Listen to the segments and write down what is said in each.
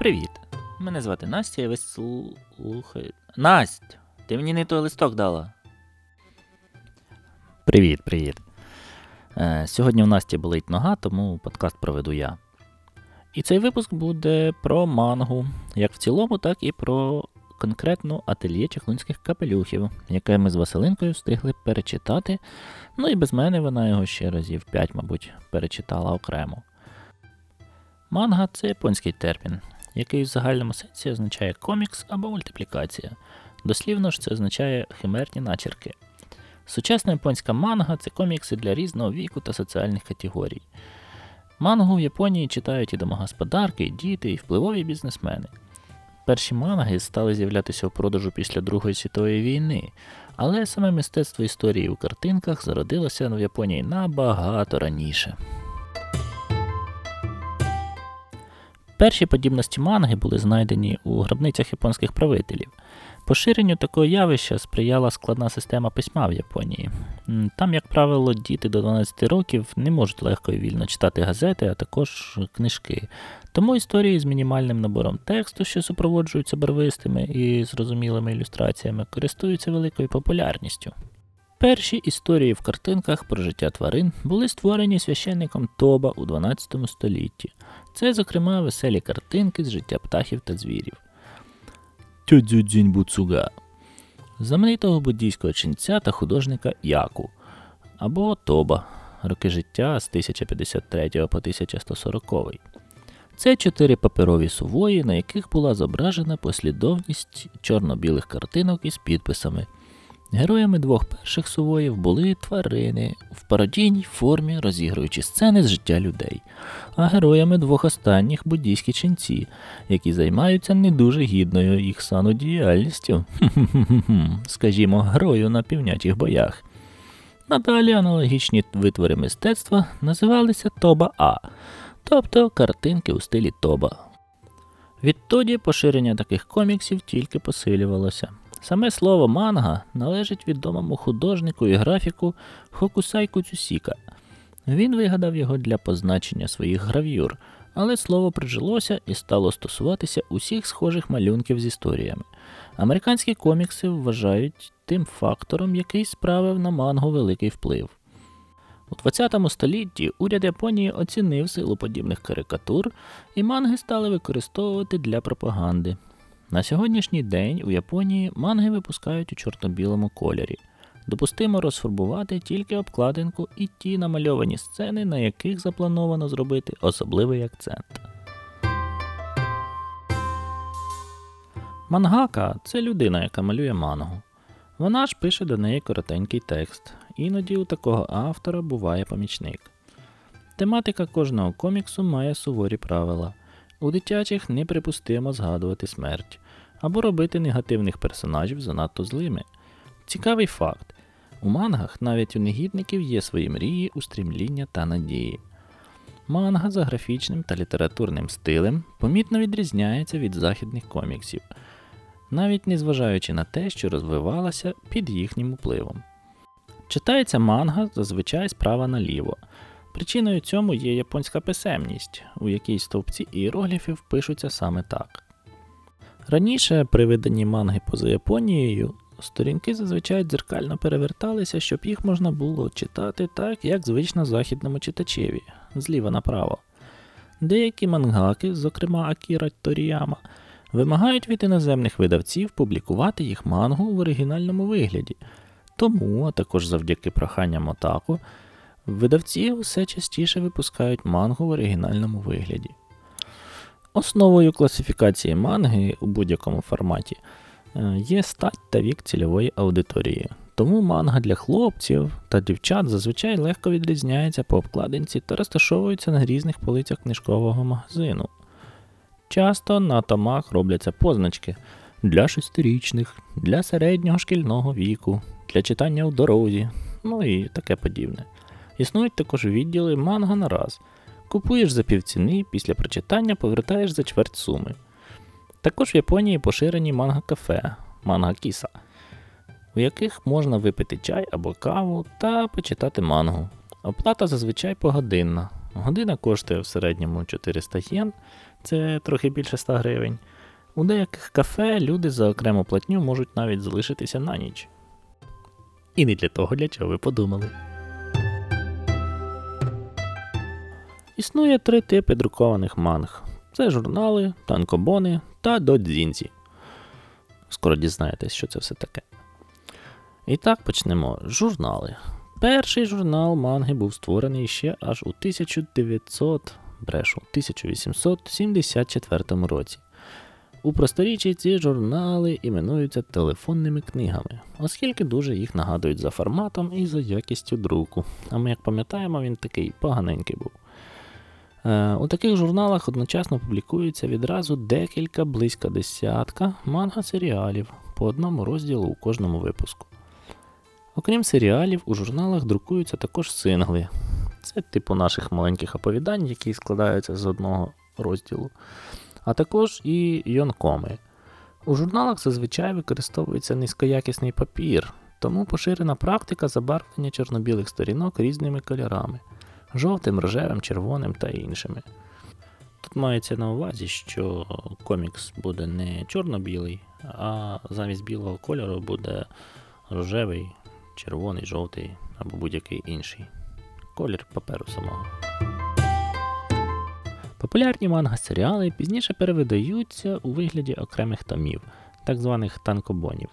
Привіт! Мене звати Настя і ви слухаєте. Насть! Ти мені не той листок дала. Привіт, привіт. Е, Сьогодні в Насті болить нога, тому подкаст проведу я. І цей випуск буде про мангу, як в цілому, так і про конкретну ательє чехлунських капелюхів, яке ми з Василинкою встигли перечитати. Ну і без мене вона його ще разів 5, мабуть, перечитала окремо. Манга це японський термін, який в загальному сенсі означає комікс або мультиплікація. Дослівно ж це означає химерні начерки. Сучасна японська манга це комікси для різного віку та соціальних категорій. Мангу в Японії читають і домогосподарки, і діти, і впливові бізнесмени. Перші манги стали з'являтися у продажу після Другої світової війни, але саме мистецтво історії у картинках зародилося в Японії набагато раніше. Перші подібності манги були знайдені у гробницях японських правителів. Поширенню такого явища сприяла складна система письма в Японії. Там, як правило, діти до 12 років не можуть легко і вільно читати газети, а також книжки. Тому історії з мінімальним набором тексту, що супроводжуються барвистими і зрозумілими ілюстраціями, користуються великою популярністю. Перші історії в картинках про життя тварин були створені священником Тоба у 12 столітті. Це, зокрема, веселі картинки з життя птахів та звірів. Тюдзюдзінь Буцуга знаменитого буддійського ченця та художника Яку або Тоба роки життя з 1053 по 1140. Це чотири паперові сувої, на яких була зображена послідовність чорно-білих картинок із підписами. Героями двох перших сувоїв були тварини в пародійній формі, розігруючи сцени з життя людей, а героями двох останніх буддійські ченці, які займаються не дуже гідною їх сану діяльністю, скажімо, грою на півнячих боях. Надалі аналогічні витвори мистецтва називалися Тоба А, тобто картинки у стилі Тоба. Відтоді поширення таких коміксів тільки посилювалося. Саме слово манга належить відомому художнику і графіку Хокусайку Цюсіка. Він вигадав його для позначення своїх грав'юр, але слово прижилося і стало стосуватися усіх схожих малюнків з історіями. Американські комікси вважають тим фактором, який справив на мангу великий вплив. У 20 столітті уряд Японії оцінив силу подібних карикатур, і манги стали використовувати для пропаганди. На сьогоднішній день у Японії манги випускають у чорно-білому кольорі. Допустимо розфарбувати тільки обкладинку і ті намальовані сцени, на яких заплановано зробити особливий акцент. Мангака це людина, яка малює мангу. Вона ж пише до неї коротенький текст, іноді у такого автора буває помічник. Тематика кожного коміксу має суворі правила. У дитячих неприпустимо згадувати смерть або робити негативних персонажів занадто злими. Цікавий факт: у мангах навіть у негідників є свої мрії, устрімління та надії. Манга за графічним та літературним стилем помітно відрізняється від західних коміксів, навіть незважаючи на те, що розвивалася під їхнім впливом. Читається манга зазвичай справа наліво. Причиною цьому є японська писемність, у якій стовпці іерогліфів пишуться саме так. Раніше при виданні манги поза Японією сторінки зазвичай дзеркально переверталися, щоб їх можна було читати так, як звично західному читачеві, зліва направо. Деякі мангаки, зокрема Акіра Торіяма, вимагають від іноземних видавців публікувати їх мангу в оригінальному вигляді. Тому, а також завдяки проханням Отаку, видавці все частіше випускають мангу в оригінальному вигляді. Основою класифікації манги у будь-якому форматі е, є стать та вік цільової аудиторії. Тому манга для хлопців та дівчат зазвичай легко відрізняється по обкладинці та розташовується на різних полицях книжкового магазину. Часто на томах робляться позначки для шестирічних, для середнього шкільного віку, для читання у дорозі, ну і таке подібне. Існують також відділи манга на раз. Купуєш за півціни, після прочитання повертаєш за чверть суми. Також в Японії поширені манга-кафе, манга-кіса, у яких можна випити чай або каву та почитати мангу. Оплата зазвичай погодинна, Година коштує в середньому 400 єн, це трохи більше 100 гривень. У деяких кафе люди за окрему платню можуть навіть залишитися на ніч. І не для того, для чого ви подумали. Існує три типи друкованих манг: це журнали, танкобони та додзінзі. Скоро дізнаєтесь, що це все таке. І так почнемо. Журнали. Перший журнал манги був створений ще аж у 1900, брешу, 1874 році. У просторіччі ці журнали іменуються телефонними книгами, оскільки дуже їх нагадують за форматом і за якістю друку. А ми, як пам'ятаємо, він такий поганенький був. Е, у таких журналах одночасно публікується відразу декілька близько десятка манга-серіалів по одному розділу у кожному випуску. Окрім серіалів, у журналах друкуються також сингли. Це типу наших маленьких оповідань, які складаються з одного розділу, а також і йонкоми. У журналах зазвичай використовується низькоякісний папір, тому поширена практика забарвлення чорно-білих сторінок різними кольорами жовтим, рожевим, червоним та іншими. Тут мається на увазі, що комікс буде не чорно-білий, а замість білого кольору буде рожевий, червоний, жовтий або будь-який інший колір паперу самого. Популярні манга-серіали пізніше перевидаються у вигляді окремих томів, так званих танкобонів.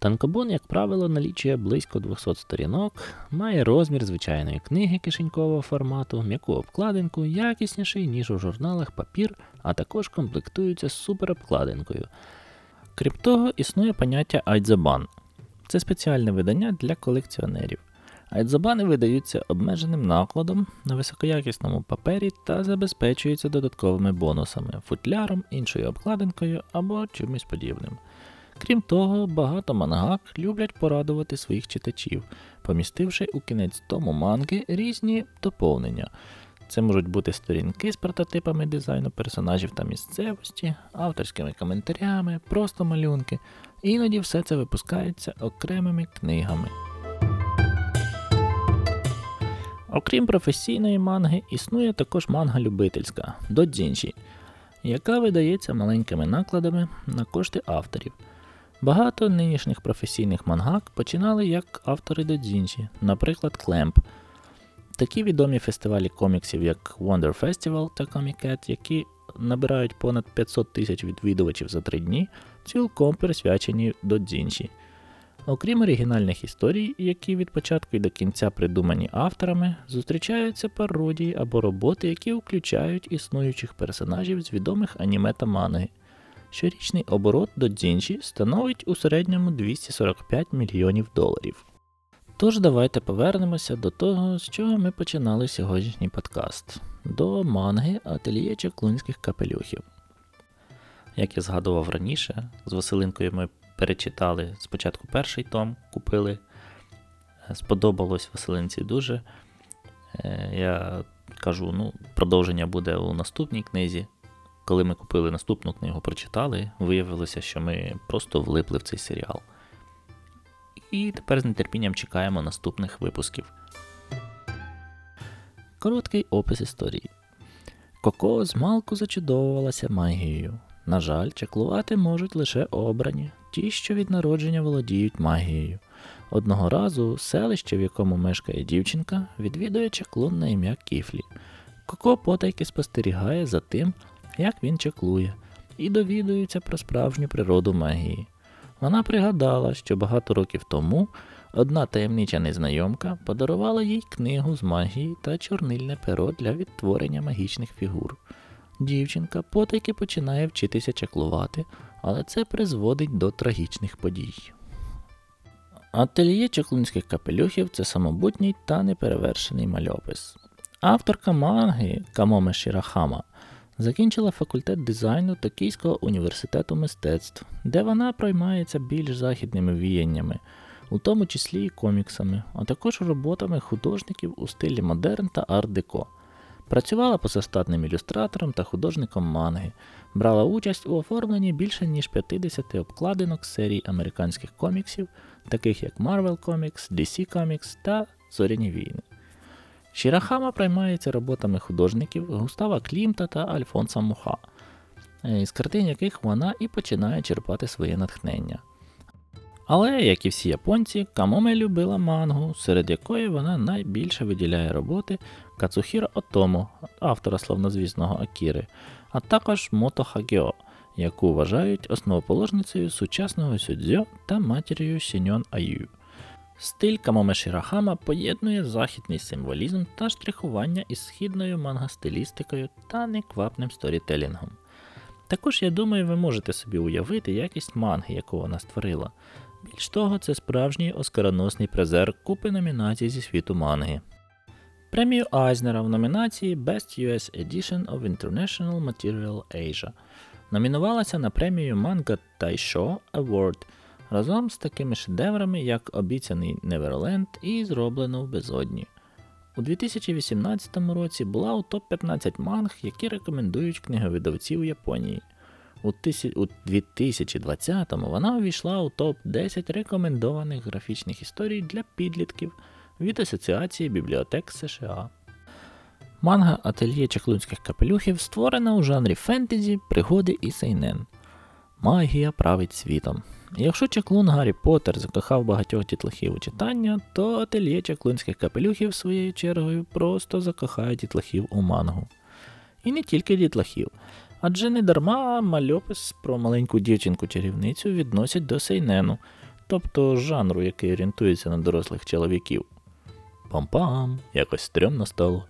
Танкобон, як правило, налічує близько 200 сторінок, має розмір звичайної книги кишенькового формату, м'яку обкладинку, якісніший, ніж у журналах папір, а також комплектується суперобкладинкою. Крім того, існує поняття айдзабан. Це спеціальне видання для колекціонерів. Айдзабани видаються обмеженим накладом на високоякісному папері та забезпечуються додатковими бонусами, футляром, іншою обкладинкою або чимось подібним. Крім того, багато мангак люблять порадувати своїх читачів, помістивши у кінець тому манги різні доповнення. Це можуть бути сторінки з прототипами дизайну персонажів та місцевості, авторськими коментарями, просто малюнки. Іноді все це випускається окремими книгами. Окрім професійної манги, існує також манга любительська додзінші, яка видається маленькими накладами на кошти авторів. Багато нинішніх професійних мангак починали як автори додзінші, наприклад, CLAMP. Такі відомі фестивалі коміксів, як Wonder Festival та Comiket, які набирають понад 500 тисяч відвідувачів за три дні, цілком присвячені додзінші. Окрім оригінальних історій, які від початку і до кінця придумані авторами, зустрічаються пародії або роботи, які включають існуючих персонажів з відомих аніме та манги. Щорічний оборот до Дзінчі становить у середньому 245 мільйонів доларів. Тож давайте повернемося до того, з чого ми починали сьогоднішній подкаст, до манги ательє чаклунських капелюхів. Як я згадував раніше, з Василинкою ми перечитали спочатку перший том, купили. Сподобалось Василинці дуже. Е, я кажу, ну, продовження буде у наступній книзі. Коли ми купили наступну книгу, прочитали, виявилося, що ми просто влипли в цей серіал. І тепер з нетерпінням чекаємо наступних випусків. Короткий опис історії. Коко змалку зачудовувалася магією. На жаль, чаклувати можуть лише обрані, ті, що від народження володіють магією. Одного разу селище, в якому мешкає дівчинка, відвідує чаклун на ім'я Кіфлі. Коко потайки спостерігає за тим, як він чаклує, і довідується про справжню природу магії. Вона пригадала, що багато років тому одна таємнича незнайомка подарувала їй книгу з магії та чорнильне перо для відтворення магічних фігур. Дівчинка потайки починає вчитися чаклувати, але це призводить до трагічних подій. Ательє чаклунських капелюхів це самобутній та неперевершений мальопис. Авторка манги Камоме Шірахама Закінчила факультет дизайну Токійського університету мистецтв, де вона проймається більш західними віяннями, у тому числі і коміксами, а також роботами художників у стилі модерн та арт-деко. Працювала позастатним ілюстратором та художником манги, брала участь у оформленні більше ніж 50 обкладинок серій американських коміксів, таких як Marvel Comics, DC Comics та Зоряні війни. Шірахама приймається роботами художників Густава Клімта та Альфонса Муха, е, із картин яких вона і починає черпати своє натхнення. Але, як і всі японці, Камоме любила мангу, серед якої вона найбільше виділяє роботи Кацухіра Отому, автора славнозвісного Акіри, а також Мото Хагьо, яку вважають основоположницею сучасного сюдзьо та матір'ю Сіньон Аю. Стиль Камоме Шірахама поєднує західний символізм та штрихування із східною манга-стилістикою та неквапним сторітелінгом. Також, я думаю, ви можете собі уявити якість манги, яку вона створила. Більш того, це справжній оскароносний призер купи номінацій зі світу манги. Премію Айзнера в номінації Best US Edition of International Material Asia номінувалася на премію Manga Taisho Award разом з такими шедеврами, як Обіцяний Неверленд і Зроблено в безодні. У 2018 році була у топ-15 манг, які рекомендують книговидавці у Японії. У 2020-му вона увійшла у топ-10 рекомендованих графічних історій для підлітків від Асоціації бібліотек США. Манга Ательє чаклунських капелюхів створена у жанрі фентезі, пригоди і сейнен. Магія править світом. Якщо чаклун Гаррі Поттер закохав багатьох дітлахів у читання, то ательє чаклунських капелюхів своєю чергою просто закохає дітлахів у мангу. І не тільки дітлахів, адже не дарма мальопис про маленьку дівчинку-чарівницю відносять до сейнену, тобто жанру, який орієнтується на дорослих чоловіків. Пам-пам, якось стрьомно стало.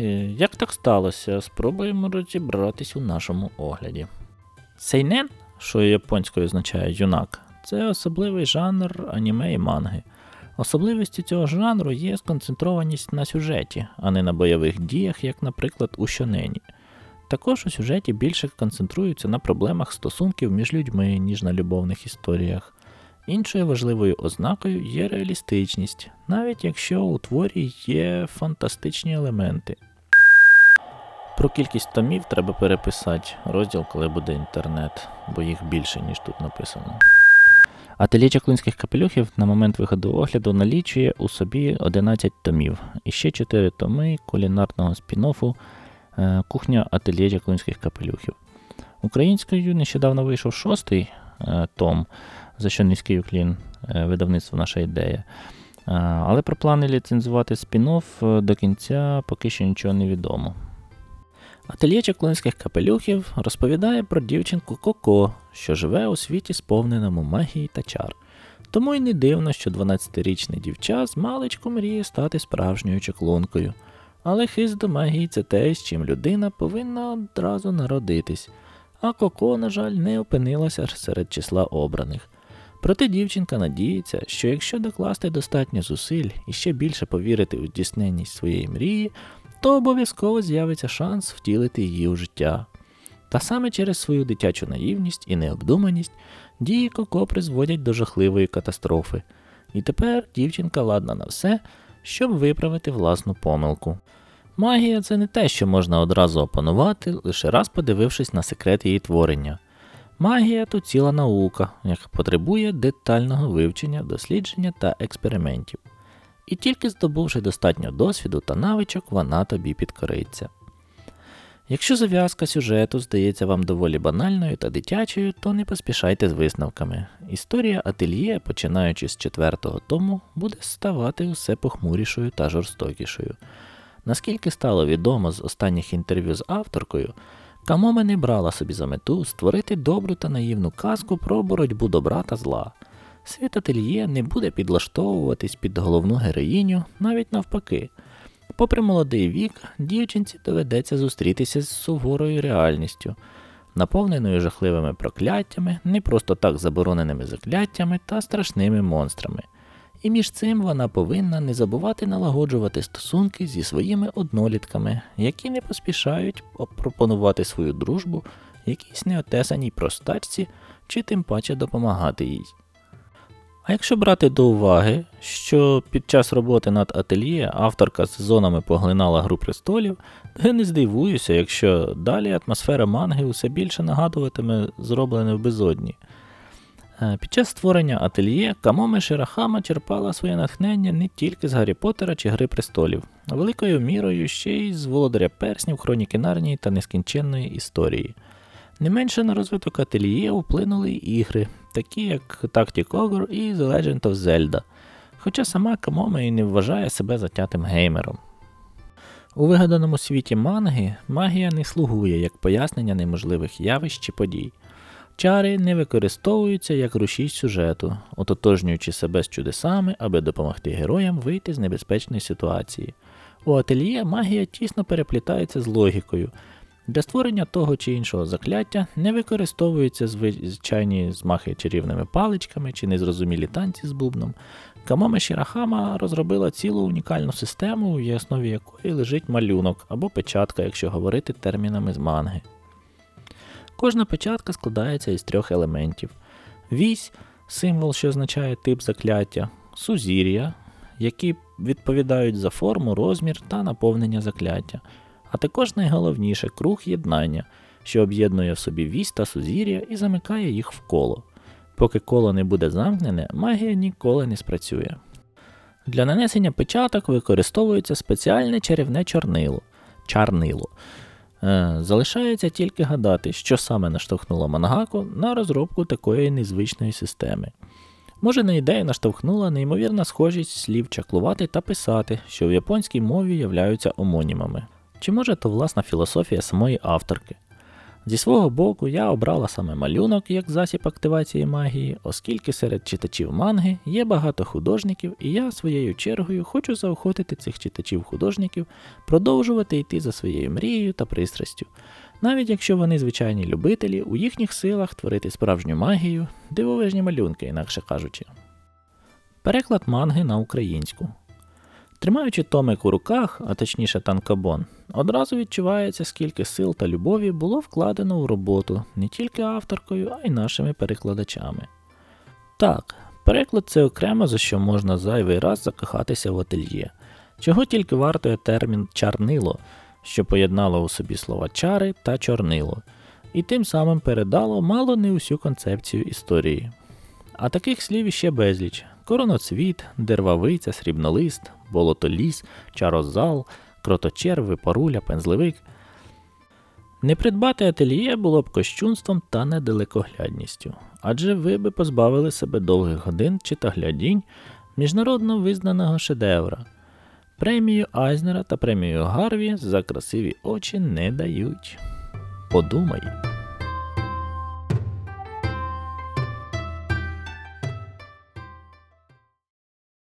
Е, як так сталося, спробуємо розібратись у нашому огляді. Сейнен, що японською означає юнак, це особливий жанр аніме і манги. Особливістю цього жанру є сконцентрованість на сюжеті, а не на бойових діях, як, наприклад, у щонені. Також у сюжеті більше концентруються на проблемах стосунків між людьми, ніж на любовних історіях. Іншою важливою ознакою є реалістичність, навіть якщо у творі є фантастичні елементи. Про кількість томів треба переписати розділ, коли буде інтернет, бо їх більше, ніж тут написано. Ательє чаклунських капелюхів на момент виходу огляду налічує у собі 11 томів і ще 4 томи кулінарного спін-оффу е, Кухня ательє чаклунських капелюхів. Українською нещодавно вийшов шостий е, том, за що низький уклін е, видавництво наша ідея. Але про плани ліцензувати спін-офф до кінця поки що нічого не відомо. Ательє чаклунських капелюхів розповідає про дівчинку Коко, що живе у світі, сповненому магії та чар. Тому й не дивно, що 12-річний дівча з маличку мріє стати справжньою чаклункою. Але хист до магії це те, з чим людина повинна одразу народитись, а Коко, на жаль, не опинилася серед числа обраних. Проте дівчинка надіється, що якщо докласти достатньо зусиль і ще більше повірити у здійсненність своєї мрії, то обов'язково з'явиться шанс втілити її у життя. Та саме через свою дитячу наївність і необдуманість дії Коко призводять до жахливої катастрофи. І тепер дівчинка ладна на все, щоб виправити власну помилку. Магія це не те, що можна одразу опанувати, лише раз подивившись на секрет її творення. Магія то ціла наука, яка потребує детального вивчення, дослідження та експериментів і тільки здобувши достатньо досвіду та навичок, вона тобі підкориться. Якщо зав'язка сюжету здається вам доволі банальною та дитячою, то не поспішайте з висновками. Історія ательє, починаючи з четвертого тому, буде ставати усе похмурішою та жорстокішою. Наскільки стало відомо з останніх інтерв'ю з авторкою, Камоме не брала собі за мету створити добру та наївну казку про боротьбу добра та зла. Світ ательє не буде підлаштовуватись під головну героїню, навіть навпаки. Попри молодий вік, дівчинці доведеться зустрітися з суворою реальністю, наповненою жахливими прокляттями, не просто так забороненими закляттями та страшними монстрами. І між цим вона повинна не забувати налагоджувати стосунки зі своїми однолітками, які не поспішають пропонувати свою дружбу якійсь неотесаній простачці чи тим паче допомагати їй. А якщо брати до уваги, що під час роботи над ательє авторка сезонами поглинала Гру престолів, то я не здивуюся, якщо далі атмосфера манги усе більше нагадуватиме зроблене в безодні. Е, Під час створення ательє Камоме Ширахама черпала своє натхнення не тільки з Гаррі Поттера чи Гри престолів, а великою мірою ще й з Володаря Перснів, Хроніки Нарнії та нескінченної історії. Не менше на розвиток ательє вплинули ігри, такі як Tactic Ogre і The Legend of Zelda, хоча сама Камоме і не вважає себе затятим геймером. У вигаданому світі манги магія не слугує як пояснення неможливих явищ чи подій. Чари не використовуються як рушій сюжету, ототожнюючи себе з чудесами, аби допомогти героям вийти з небезпечної ситуації. У ательє магія тісно переплітається з логікою. Для створення того чи іншого закляття не використовуються звичайні змахи чарівними паличками чи незрозумілі танці з бубном. Камоме Шірахама розробила цілу унікальну систему, в основі якої лежить малюнок або печатка, якщо говорити термінами з манги. Кожна печатка складається із трьох елементів: вісь символ, що означає тип закляття, сузір'я, які відповідають за форму, розмір та наповнення закляття, а також найголовніше круг єднання, що об'єднує в собі вісь та сузір'я і замикає їх в коло. Поки коло не буде замкнене, магія ніколи не спрацює. Для нанесення печаток використовується спеціальне чарівне чорнило чарнило. Е, Залишається тільки гадати, що саме наштовхнуло Мангаку на розробку такої незвичної системи. Може, на ідею наштовхнула неймовірна схожість слів чаклувати та писати, що в японській мові являються омонімами. Чи може то власна філософія самої авторки? Зі свого боку, я обрала саме малюнок як засіб активації магії, оскільки серед читачів манги є багато художників, і я своєю чергою хочу заохотити цих читачів-художників продовжувати йти за своєю мрією та пристрастю, навіть якщо вони звичайні любителі, у їхніх силах творити справжню магію, дивовижні малюнки, інакше кажучи. Переклад манги на українську. Тримаючи томик у руках, а точніше танкабон, одразу відчувається, скільки сил та любові було вкладено в роботу не тільки авторкою, а й нашими перекладачами. Так, переклад це окремо за що можна зайвий раз закохатися в ательє, чого тільки вартує термін чарнило, що поєднало у собі слова чари та чорнило, і тим самим передало мало не усю концепцію історії. А таких слів іще безліч: короноцвіт, дервавиця, срібнолист, болотоліс, чарозал, кроточерв, паруля, пензливик. Не придбати ательє було б кощунством та недалекоглядністю, адже ви би позбавили себе довгих годин чи та глядінь міжнародно визнаного шедевра. Премію Айзнера та премію Гарві за красиві очі не дають. Подумай.